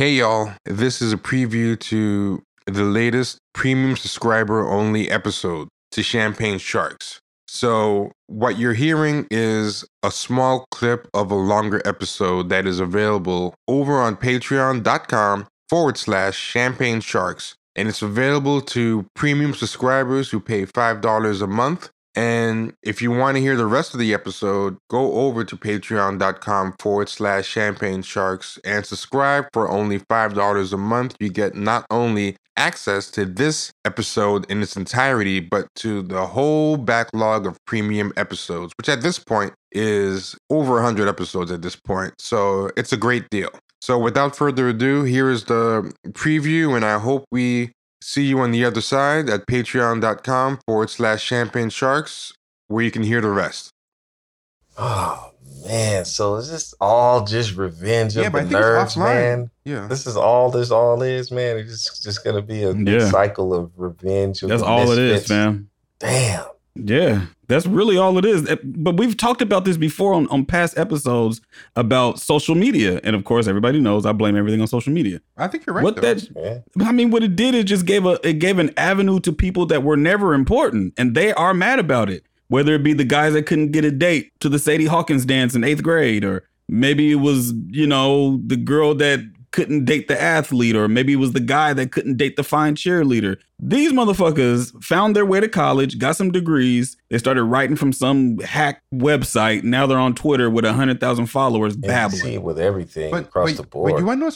Hey y'all, this is a preview to the latest premium subscriber only episode to Champagne Sharks. So, what you're hearing is a small clip of a longer episode that is available over on patreon.com forward slash champagne sharks. And it's available to premium subscribers who pay $5 a month and if you want to hear the rest of the episode, go over to patreon.com forward slash champagne sharks and subscribe for only $5 a month. You get not only access to this episode in its entirety, but to the whole backlog of premium episodes, which at this point is over 100 episodes at this point. So it's a great deal. So without further ado, here is the preview, and I hope we See you on the other side at patreon.com forward slash champagne sharks, where you can hear the rest. Oh man, so is this all just revenge of yeah, the nerds, man? Yeah, this is all this all is, man. It's just, just gonna be a yeah. cycle of revenge. Of That's all misfits. it is, man. Damn. Yeah, that's really all it is. But we've talked about this before on, on past episodes about social media. And of course, everybody knows I blame everything on social media. I think you're right. What though. that yeah. I mean, what it did, it just gave a it gave an avenue to people that were never important. And they are mad about it. Whether it be the guys that couldn't get a date to the Sadie Hawkins dance in eighth grade, or maybe it was, you know, the girl that couldn't date the athlete, or maybe it was the guy that couldn't date the fine cheerleader. These motherfuckers found their way to college, got some degrees. They started writing from some hack website. Now they're on Twitter with a hundred thousand followers, babbling. See with everything but, across the board. But you want to know?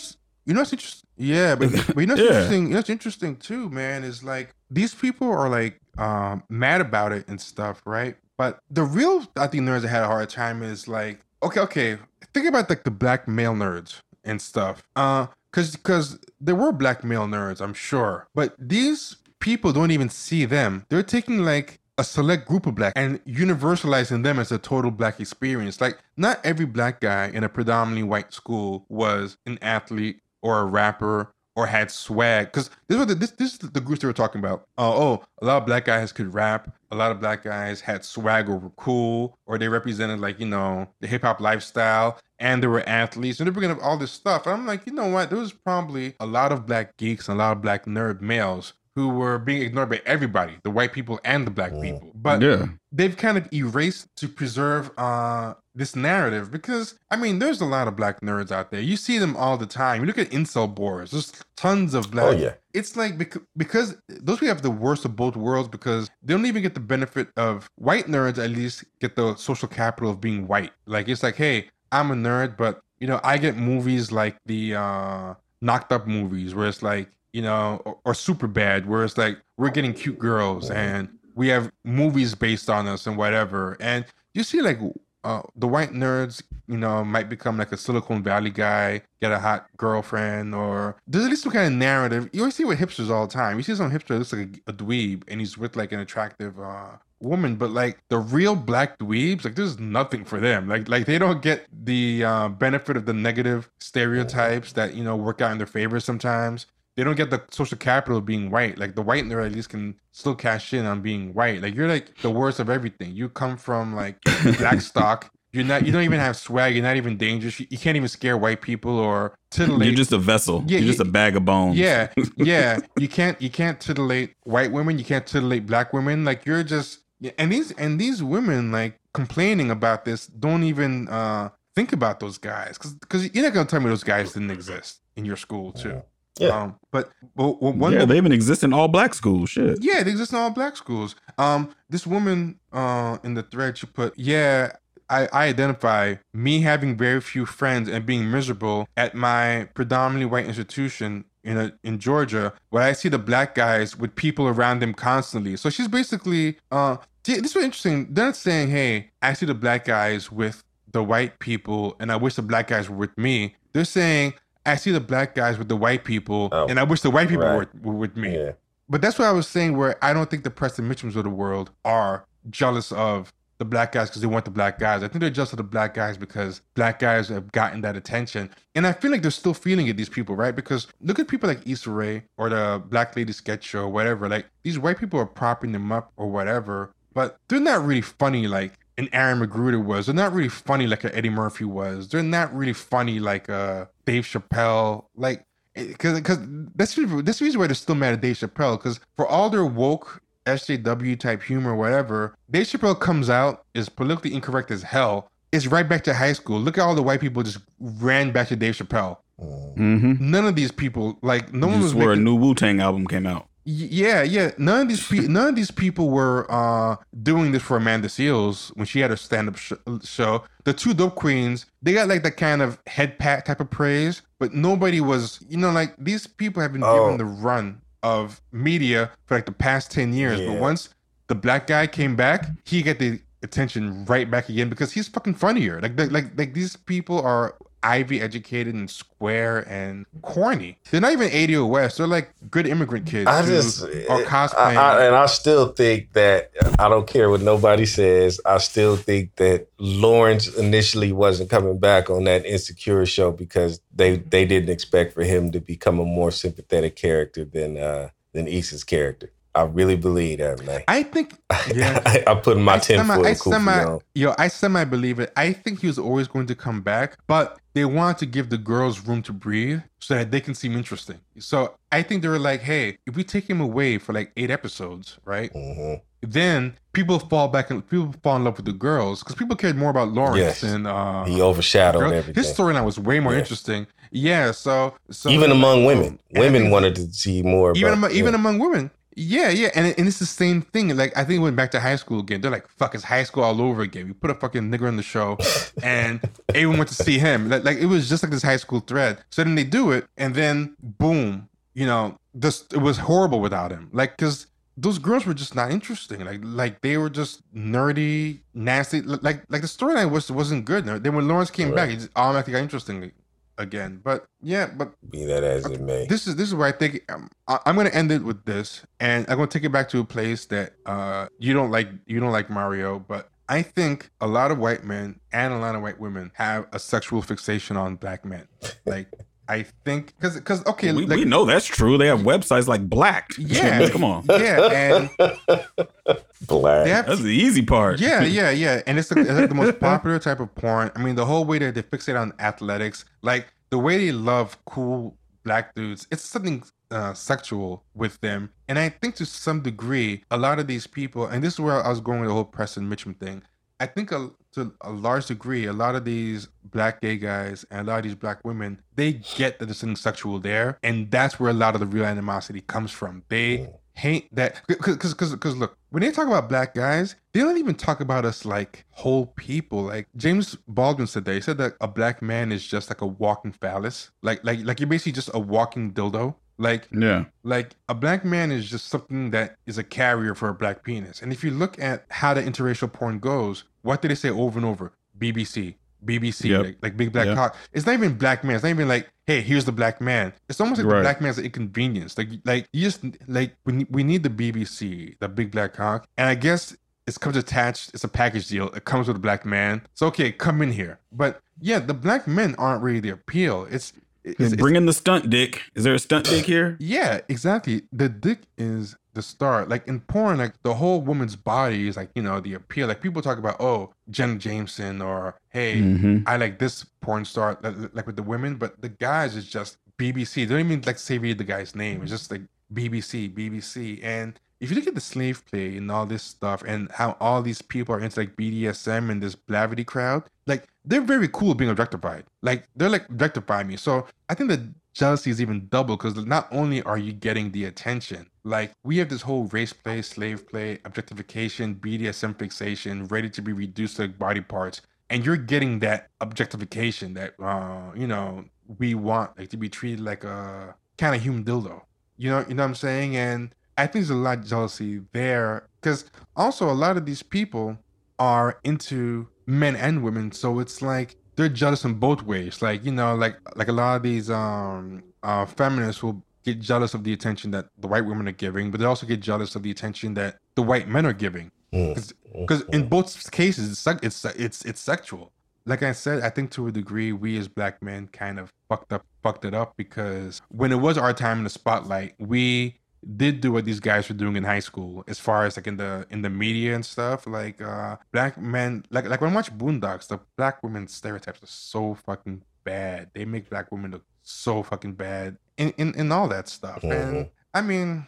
You know what's interesting? Yeah, but, but you know what's yeah. interesting? You know what's interesting too, man, is like these people are like um, mad about it and stuff, right? But the real, I think nerds that had a hard time is like, okay, okay, think about like the black male nerds, and stuff. Uh, cause because there were black male nerds, I'm sure, but these people don't even see them. They're taking like a select group of black and universalizing them as a total black experience. Like not every black guy in a predominantly white school was an athlete or a rapper or had swag. Because this was the, this this is the groups they were talking about. Uh, oh, a lot of black guys could rap. A lot of black guys had swag or were cool, or they represented like you know the hip hop lifestyle, and they were athletes, and they're bringing up all this stuff. And I'm like, you know what? There was probably a lot of black geeks and a lot of black nerd males who were being ignored by everybody, the white people and the black people. But yeah. they've kind of erased to preserve uh, this narrative because I mean, there's a lot of black nerds out there. You see them all the time. You look at incel boards. There's tons of black. Oh yeah. It's like because, because those people have the worst of both worlds because they don't even get the benefit of white nerds. At least get the social capital of being white. Like it's like, hey, I'm a nerd, but you know, I get movies like the uh, knocked up movies where it's like you know, or, or super bad, where it's like we're getting cute girls and we have movies based on us and whatever. And you see like uh, the white nerds, you know, might become like a Silicon Valley guy, get a hot girlfriend, or there's at least some kind of narrative. You always see with hipsters all the time. You see some hipster looks like a, a dweeb and he's with like an attractive uh, woman, but like the real black dweebs, like there's nothing for them. Like like they don't get the uh, benefit of the negative stereotypes that you know work out in their favor sometimes they don't get the social capital of being white. Like the white nerd at least can still cash in on being white. Like you're like the worst of everything. You come from like black stock. You're not. You don't even have swag. You're not even dangerous. You, you can't even scare white people or titillate. You're just a vessel. Yeah, you're just a bag of bones. Yeah, yeah. you can't. You can't titillate white women. You can't titillate black women. Like you're just. And these and these women like complaining about this don't even uh think about those guys because because you're not gonna tell me those guys didn't exist in your school too. Yeah. Um, but, but one yeah, they even exist in all black schools. Shit. Yeah, they exist in all black schools. Um, this woman uh in the thread she put, yeah, I, I identify me having very few friends and being miserable at my predominantly white institution in a, in Georgia, where I see the black guys with people around them constantly. So she's basically uh this was interesting. They're not saying, hey, I see the black guys with the white people and I wish the black guys were with me. They're saying I see the black guys with the white people, oh, and I wish the white people right. were, were, with me. Yeah. But that's what I was saying, where I don't think the Preston Mitchums of the world are jealous of the black guys because they want the black guys. I think they're jealous of the black guys because black guys have gotten that attention. And I feel like they're still feeling it, these people, right? Because look at people like Issa Rae or the Black Lady Sketch Show or whatever. Like these white people are propping them up or whatever, but they're not really funny like an Aaron McGruder was. They're not really funny like a Eddie Murphy was. They're not really funny like a Dave Chappelle. Like because because that's this reason why they're still mad at Dave Chappelle because for all their woke SJW type humor, whatever, Dave Chappelle comes out is politically incorrect as hell. It's right back to high school. Look at all the white people just ran back to Dave Chappelle. Mm-hmm. None of these people, like no one was where making, a new Wu Tang album came out. Yeah, yeah. None of these pe- none of these people were uh, doing this for Amanda Seales when she had her stand up sh- show. The two dope queens, they got like that kind of head pat type of praise, but nobody was, you know, like these people have been oh. given the run of media for like the past ten years. Yeah. But once the black guy came back, he got the attention right back again because he's fucking funnier. Like, like, like these people are Ivy educated and square and corny. They're not even ADO West. They're like good immigrant kids. I just are cosplaying. I, I, and I still think that I don't care what nobody says. I still think that Lawrence initially wasn't coming back on that insecure show because they they didn't expect for him to become a more sympathetic character than uh than Issa's character. I really believe that, man. I think yeah. I, I put my ten foot I semi, on. Yo, I semi believe it. I think he was always going to come back, but they wanted to give the girls room to breathe so that they can seem interesting. So I think they were like, hey, if we take him away for like eight episodes, right? Mm-hmm. Then people fall back and people fall in love with the girls because people cared more about Lawrence yes. and uh, he overshadowed everything. His storyline was way more yeah. interesting. Yeah, so, so even among women, women wanted to see more. Even about, among, yeah. even among women, yeah, yeah, and, and it's the same thing. Like I think we went back to high school again. They're like, "Fuck, it's high school all over again." We put a fucking nigger in the show, and everyone went to see him. Like, like it was just like this high school thread. So then they do it, and then boom, you know, this it was horrible without him. Like, cause those girls were just not interesting. Like, like they were just nerdy, nasty. Like, like the storyline was wasn't good. Then when Lawrence came right. back, it just automatically got interesting again. But yeah, but be that as it may, this is this is where I think um, I, am going to end it with this, and I'm going to take it back to a place that uh you don't like. You don't like Mario, but I think a lot of white men and a lot of white women have a sexual fixation on black men. Like I think because because okay, we, like, we know that's true. They have websites like Black. Yeah, come on. Yeah, and Black. Have, that's the easy part. Yeah, yeah, yeah. And it's, it's like the most popular type of porn. I mean, the whole way that they fixate on athletics, like the way they love cool black dudes, it's something uh, sexual with them. And I think to some degree, a lot of these people, and this is where I was going with the whole Preston Mitchum thing. I think a, to a large degree, a lot of these black gay guys and a lot of these black women, they get that there's something sexual there, and that's where a lot of the real animosity comes from. They hate that because because because look, when they talk about black guys, they don't even talk about us like whole people. Like James Baldwin said that he said that a black man is just like a walking phallus, like like like you're basically just a walking dildo. Like yeah, like a black man is just something that is a carrier for a black penis. And if you look at how the interracial porn goes, what do they say over and over? BBC, BBC, yep. like, like, big black yep. cock. It's not even black man. It's not even like, hey, here's the black man. It's almost like right. the black man's an inconvenience. Like like you just like we we need the BBC, the big black cock. And I guess it comes attached. It's a package deal. It comes with a black man. So okay, come in here. But yeah, the black men aren't really the appeal. It's it's, Bring in the stunt dick. Is there a stunt dick here? Yeah, exactly. The dick is the star. Like in porn, like the whole woman's body is like, you know, the appeal. Like people talk about, oh, Jenna Jameson or hey, mm-hmm. I like this porn star, like with the women, but the guys is just BBC. They don't even like say read the guy's name. It's just like BBC, BBC. And if you look at the slave play and all this stuff and how all these people are into like BDSM and this blavity crowd, like they're very cool being objectified. Like they're like objectifying me. So I think the jealousy is even double because not only are you getting the attention, like we have this whole race play, slave play, objectification, BDSM fixation, ready to be reduced to body parts, and you're getting that objectification that uh, you know we want like to be treated like a kind of human dildo. You know, you know what I'm saying? And I think there's a lot of jealousy there because also a lot of these people are into men and women, so it's like they're jealous in both ways. Like you know, like like a lot of these um uh feminists will get jealous of the attention that the white women are giving, but they also get jealous of the attention that the white men are giving. Because mm. in both cases, it's it's it's it's sexual. Like I said, I think to a degree, we as black men kind of fucked up fucked it up because when it was our time in the spotlight, we did do what these guys were doing in high school as far as like in the in the media and stuff like uh black men like like when I watch Boondocks the black women stereotypes are so fucking bad they make black women look so fucking bad in in, in all that stuff. Mm-hmm. And I mean,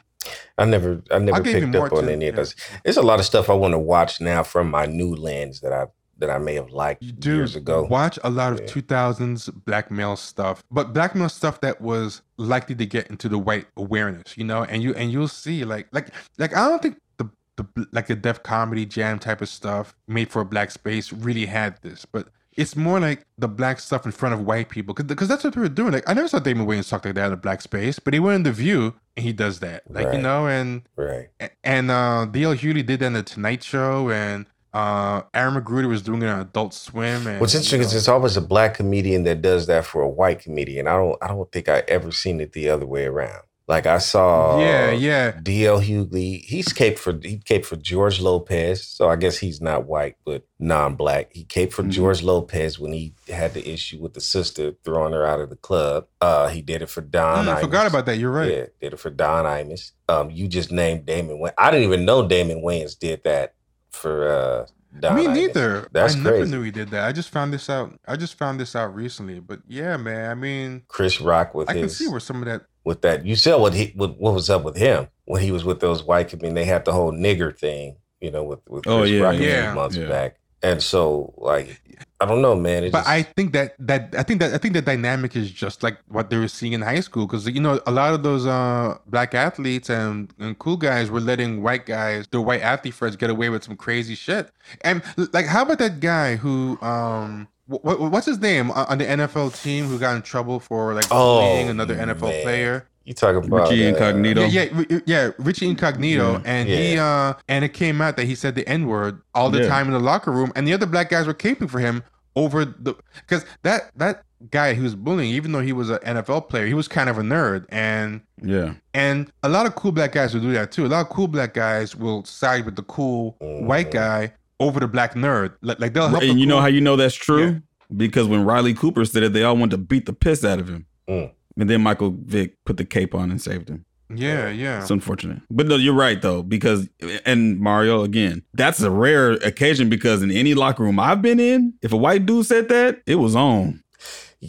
I never, I never picked up on to, any of this. There's a lot of stuff I want to watch now from my new lens that I that I may have liked years ago. Watch a lot of yeah. 2000s black male stuff, but black male stuff that was likely to get into the white awareness, you know. And you and you'll see like like like I don't think the the like the Def Comedy Jam type of stuff made for a black space really had this, but it's more like the black stuff in front of white people because that's what they were doing. Like I never saw Damon Wayans talk like that in a black space, but he went in the View and he does that, like right. you know, and right. And uh, D.L. Hughley did that in the Tonight Show, and uh, Aaron McGruder was doing an Adult Swim. And, What's interesting you know, is it's always a black comedian that does that for a white comedian. I don't, I don't think I ever seen it the other way around. Like I saw, yeah, yeah. D.L. Hughley, he's caped for he caped for George Lopez, so I guess he's not white but non-black. He caped for mm-hmm. George Lopez when he had the issue with the sister throwing her out of the club. Uh, he did it for Don. Mm, I forgot about that. You're right. Yeah, did it for Don Imus. Um, you just named Damon Wayans. I didn't even know Damon Wayans did that for uh Don Me neither. That's I crazy. never knew he did that. I just found this out. I just found this out recently. But yeah, man. I mean, Chris Rock with I his, can see where some of that with that. You saw what he what, what was up with him when he was with those white. I mean, they had the whole nigger thing, you know, with with oh, Chris oh, yeah, Rock yeah, a few months yeah. back. And so, like, I don't know, man. It but just... I think that that I think that I think the dynamic is just like what they were seeing in high school because you know a lot of those uh black athletes and, and cool guys were letting white guys, the white athlete friends, get away with some crazy shit. And like, how about that guy who um what, what's his name on the NFL team who got in trouble for like oh, another NFL man. player? You talking about Richie uh, Incognito? Yeah, yeah, yeah, Richie Incognito, yeah. and yeah. he uh, and it came out that he said the N word all the yeah. time in the locker room, and the other black guys were caping for him over the because that that guy he was bullying, even though he was an NFL player, he was kind of a nerd, and yeah, and a lot of cool black guys will do that too. A lot of cool black guys will side with the cool mm-hmm. white guy over the black nerd. Like, like they'll help. And the you cool. know how you know that's true? Yeah. Because when Riley Cooper said it, they all wanted to beat the piss out of him. Mm. And then Michael Vick put the cape on and saved him. Yeah, yeah. It's unfortunate. But no, you're right though, because and Mario again, that's a rare occasion because in any locker room I've been in, if a white dude said that, it was on.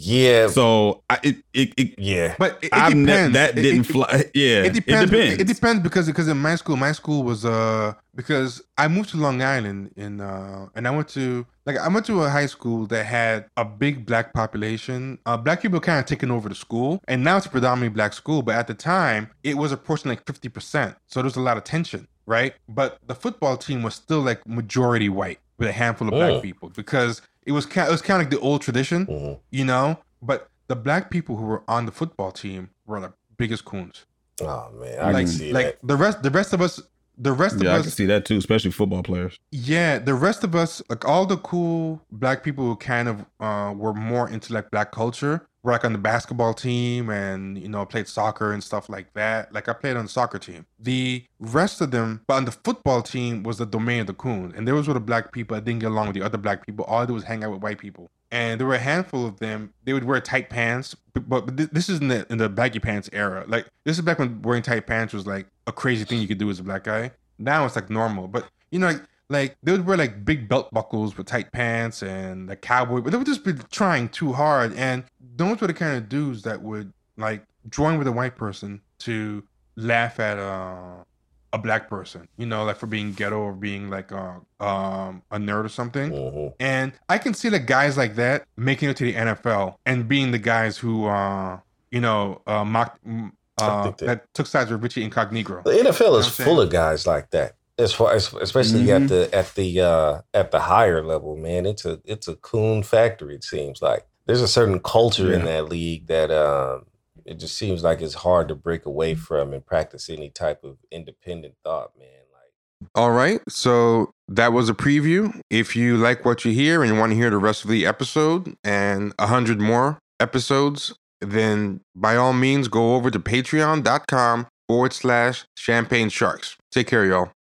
Yeah. So I, it, it, it yeah. But it, it depends. Ne- that didn't it, fly. Yeah. It depends. It depends. It depends because because in my school, my school was uh because I moved to Long Island in uh and I went to like I went to a high school that had a big black population. Uh, black people kind of taken over the school, and now it's a predominantly black school. But at the time, it was approaching like fifty percent, so there's a lot of tension, right? But the football team was still like majority white with a handful of black oh. people because it was kind, it was kind of like the old tradition, mm-hmm. you know. But the black people who were on the football team were the biggest coons. Oh man, I like, can see like that. the rest, the rest of us, the rest yeah, of us. I can see that too, especially football players. Yeah, the rest of us, like all the cool black people who kind of uh, were more into like black culture, like on the basketball team and you know played soccer and stuff like that. Like I played on the soccer team. The rest of them, but on the football team was the domain of the coon, and there was with the black people i didn't get along with the other black people. All I did was hang out with white people, and there were a handful of them. They would wear tight pants, but, but this is in the in the baggy pants era. Like this is back when wearing tight pants was like a crazy thing you could do as a black guy. Now it's like normal, but you know. Like, like they would wear like big belt buckles with tight pants and the cowboy, but they would just be trying too hard. And those were the kind of dudes that would like join with a white person to laugh at uh, a black person, you know, like for being ghetto or being like a uh, um, a nerd or something. Mm-hmm. And I can see the guys like that making it to the NFL and being the guys who, uh, you know, uh, mocked. Uh, that, that, took sides with Richie Incognito. The NFL is full of guys like that as far as especially mm-hmm. at the at the uh at the higher level man it's a it's a coon factory it seems like there's a certain culture yeah. in that league that um it just seems like it's hard to break away from and practice any type of independent thought man like all right so that was a preview. If you like what you hear and you want to hear the rest of the episode and a hundred more episodes then by all means go over to patreon.com forward slash champagne sharks. Take care y'all